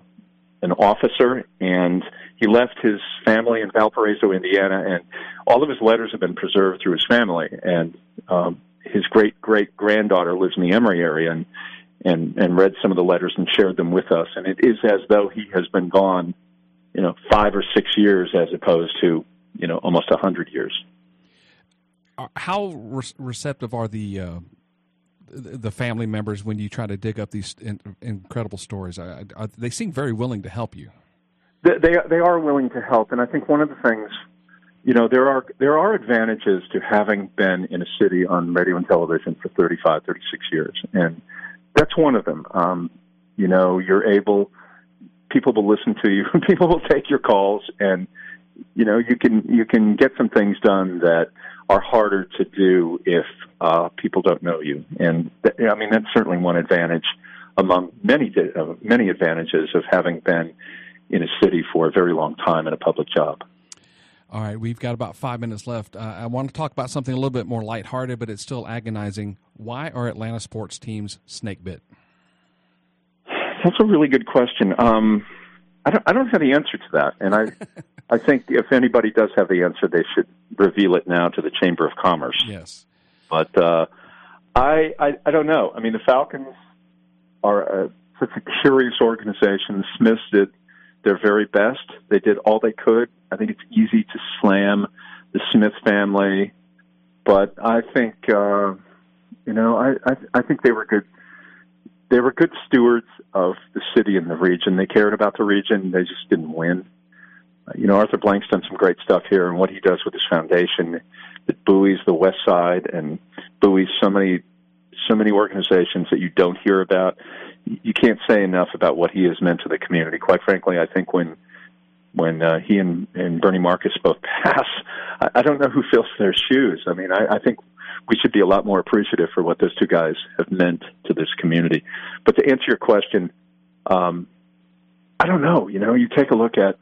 an officer, and he left his family in Valparaiso, Indiana, and all of his letters have been preserved through his family, and um, his great great granddaughter lives in the Emory area, and and and read some of the letters and shared them with us, and it is as though he has been gone, you know, five or six years as opposed to you know almost a hundred years. Uh, how re- receptive are the uh, the family members when you try to dig up these in, incredible stories? I, I, they seem very willing to help you. They they they are willing to help, and I think one of the things, you know, there are there are advantages to having been in a city on radio and television for 35, 36 years, and that's one of them. Um, you know, you're able, people will listen to you, people will take your calls, and you know, you can you can get some things done that are harder to do if uh, people don't know you, and th- I mean that's certainly one advantage among many di- uh, many advantages of having been in a city for a very long time in a public job. All right, we've got about five minutes left. Uh, I want to talk about something a little bit more lighthearted, but it's still agonizing. Why are Atlanta sports teams snake bit? That's a really good question. Um, I don't, I don't have the answer to that, and I, I think if anybody does have the answer, they should reveal it now to the Chamber of Commerce. Yes. But uh, I, I, I don't know. I mean, the Falcons are a, such a curious organization. The Smiths did their very best. They did all they could. I think it's easy to slam the Smith family, but I think, uh, you know, I, I, I think they were good they were good stewards of the city and the region. They cared about the region. They just didn't win. Uh, you know, Arthur Blank's done some great stuff here, and what he does with his foundation that buoys the West Side and buoys so many, so many organizations that you don't hear about. You can't say enough about what he has meant to the community. Quite frankly, I think when when uh, he and, and Bernie Marcus both pass, I, I don't know who fills their shoes. I mean, I, I think we should be a lot more appreciative for what those two guys have meant to this community. But to answer your question, um, I don't know. You know, you take a look at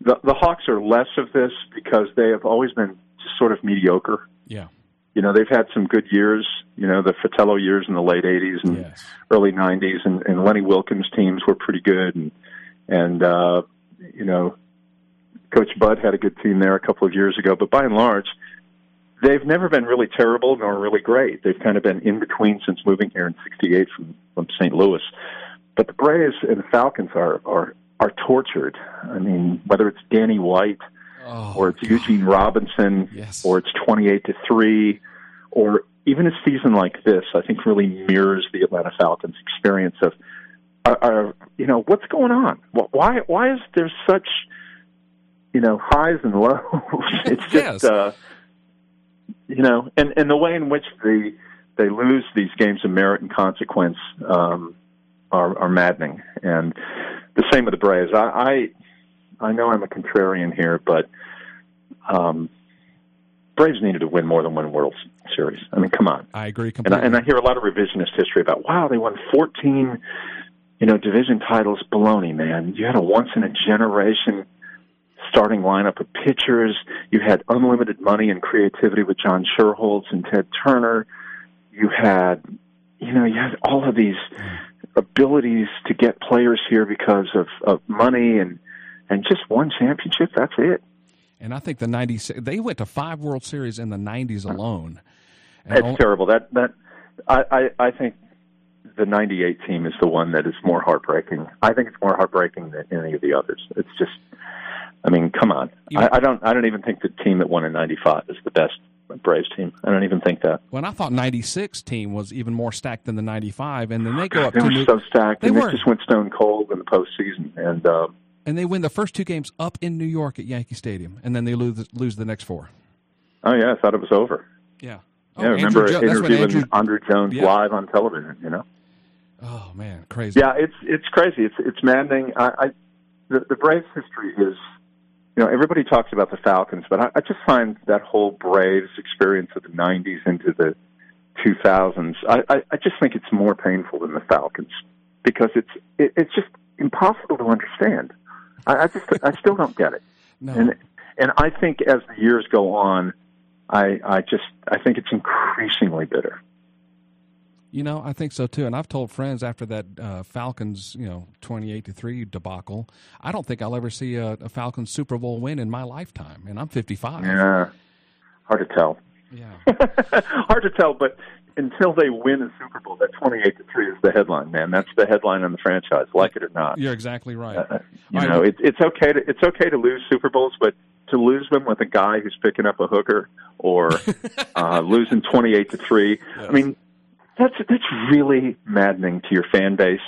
the the Hawks are less of this because they have always been just sort of mediocre. Yeah. You know, they've had some good years. You know, the Fratello years in the late '80s and Yes. early '90s, and, and Lenny Wilkens teams were pretty good, and and uh, you know, Coach Bud had a good team there a couple of years ago. But by and large, they've never been really terrible nor really great. They've kind of been in between since moving here in '68 from from St. Louis. But the Braves and the Falcons are are are tortured. I mean, whether it's Danny White Oh, or it's Eugene Robinson, Yes. or it's twenty-eight to three, or even a season like this, I think really mirrors the Atlanta Falcons' experience of, are, are you know, what's going on? Why why is there such, you know, highs and lows? it's just, Yes. uh, you know, and and the way in which the they lose these games of merit and consequence um, are, are maddening. And the same with the Braves. I, I I know I'm a contrarian here, but um, Braves needed to win more than one World Series. I mean, come on. I agree And completely. I, and I hear a lot of revisionist history about, wow, they won 14, you know, division titles. Baloney, man. You had a once in a generation starting lineup of pitchers. You had unlimited money and creativity with John Schuerholz and Ted Turner. You had, you know, you had all of these abilities to get players here because of, of money and and just one championship. That's it. and I think the '90s they went to five World Series in the '90s alone. And only- terrible. That that I, I I think the '98 team is the one that is more heartbreaking. I think it's more heartbreaking than any of the others. It's just, I mean, come on. I, I don't I don't even think the team that won in '95 is the best Braves team. I don't even think that. When I thought '96 team was even more stacked than the '95, and then they go up They to were New, so stacked, They and they just went stone cold in the postseason. And uh, and they win the first two games up in New York at Yankee Stadium, and then they lose lose the next four. oh yeah, I thought it was over. Yeah. yeah, I remember Jo- interviewing Andrew. Andruw Jones Yeah. live on television. You know. Oh man, crazy. Yeah, it's it's crazy. It's it's maddening. I, I the, the Braves history is, you know, everybody talks about the Falcons, but I, I just find that whole Braves experience of the '90s into the 2000s. I, I, I just think it's more painful than the Falcons because it's it, it's just impossible to understand. I, I just I still don't get it. No. And and I think as the years go on, I I just I think it's increasingly bitter. You know, I think so too. And I've told friends after that uh, Falcons, you know, twenty-eight to three debacle, I don't think I'll ever see a, a Falcons Super Bowl win in my lifetime. And I'm fifty-five. Yeah, hard to tell. Yeah. Hard to tell, but until they win a Super Bowl, that twenty-eight to three is the headline, man. That's the headline on the franchise, like it or not. You're exactly right. Uh, you All right. know, it, it's okay to it's okay to lose Super Bowls, but to lose them with a guy who's picking up a hooker or uh, losing twenty-eight to three, I mean, that's that's really maddening to your fan base,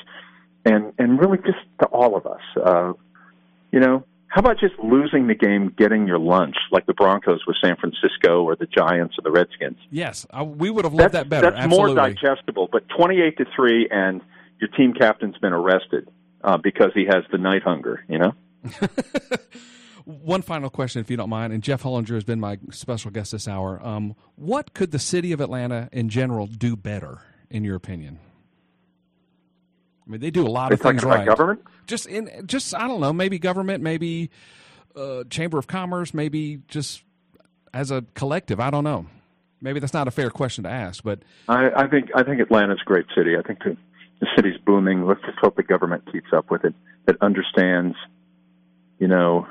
and and really just to all of us. Uh, you know, how about just losing the game, getting your lunch, like the Broncos with San Francisco or the Giants or the Redskins? Yes, I, we would have loved that's, that better. That's Absolutely. more digestible. But twenty-eight to three, and your team captain's been arrested uh, because he has the night hunger. You know. One final question, if you don't mind, and Jeff Hullinger has been my special guest this hour. Um, what could the city of Atlanta in general do better, in your opinion? I mean, they do a lot Are of things right. government? Just in, just I don't know, maybe government, maybe uh, chamber of commerce, maybe just as a collective. I don't know. Maybe that's not a fair question to ask, but I, I think I think Atlanta's a great city. I think the, the city's booming. Let's just hope the government keeps up with it. That understands, you know,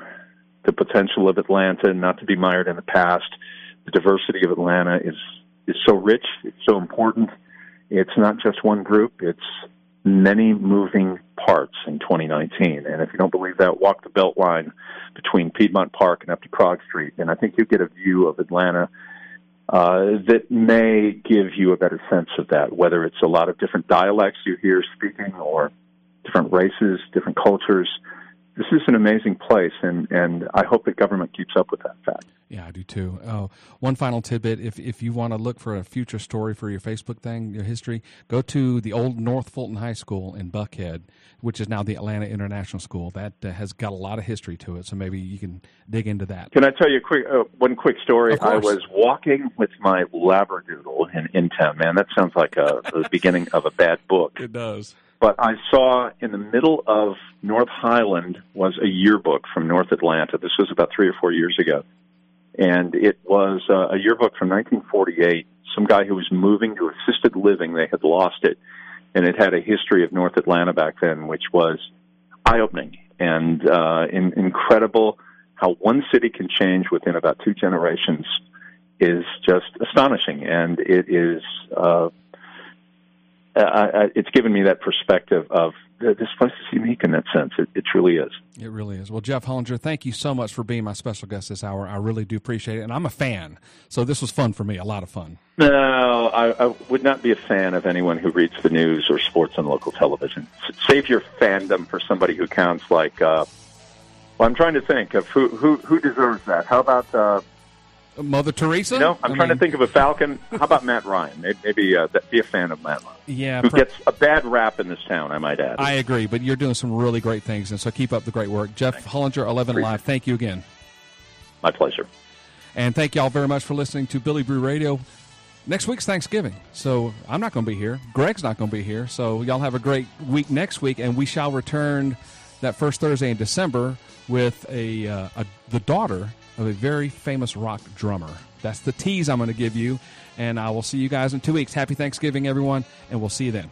the potential of Atlanta, and not to be mired in the past. The diversity of Atlanta is is so rich. It's so important. It's not just one group. It's many moving parts in 2019. And if you don't believe that, walk the belt line between Piedmont Park and up to Krog Street, and I think you get a view of Atlanta uh, that may give you a better sense of that, whether it's a lot of different dialects you hear speaking or different races, different cultures. This is an amazing place, and, and I hope that government keeps up with that fact. Yeah, I do too. Oh, one final tidbit: if if you want to look for a future story for your Facebook thing, your history, go to the old North Fulton High School in Buckhead, which is now the Atlanta International School. That uh, has got a lot of history to it, so maybe you can dig into that. Can I tell you a quick uh, one quick story? I was walking with my labradoodle in, in town. Man, that sounds like a, the beginning of a bad book. It does. But I saw in the middle of North Highland was a yearbook from North Atlanta. This was about three or four years ago. And it was uh, a yearbook from 1948. Some guy who was moving to assisted living, they had lost it. And it had a history of North Atlanta back then, which was eye opening and uh, in, incredible how one city can change within about two generations is just astonishing. And it is. Uh, I, I, it's given me that perspective of this place is unique in that sense. It, it truly is. It really is. Well, Jeff Hullinger, thank you so much for being my special guest this hour. I really do appreciate it, and I'm a fan, so this was fun for me. A lot of fun. No, I, I would not be a fan of anyone who reads the news or sports on local television. Save your fandom for somebody who counts like. Uh, well, I'm trying to think of who who who deserves that. How about uh, Mother Teresa. you know? I'm I trying mean, to think of a Falcon. How about Matt Ryan? Maybe, maybe uh, be a fan of Matt Ryan, Yeah, who per- gets a bad rap in this town. I might add. I agree, but you're doing some really great things, and so keep up the great work. Jeff Hullinger, 11 Alive, thank you again. My pleasure. And thank y'all very much for listening to Billy Brew Radio. Next week's Thanksgiving, so I'm not going to be here. Greg's not going to be here, so y'all have a great week next week, and we shall return that first Thursday in December with a, uh, a the daughter of a very famous rock drummer. That's the tease I'm going to give you, and I will see you guys in two weeks. Happy Thanksgiving, everyone, and we'll see you then.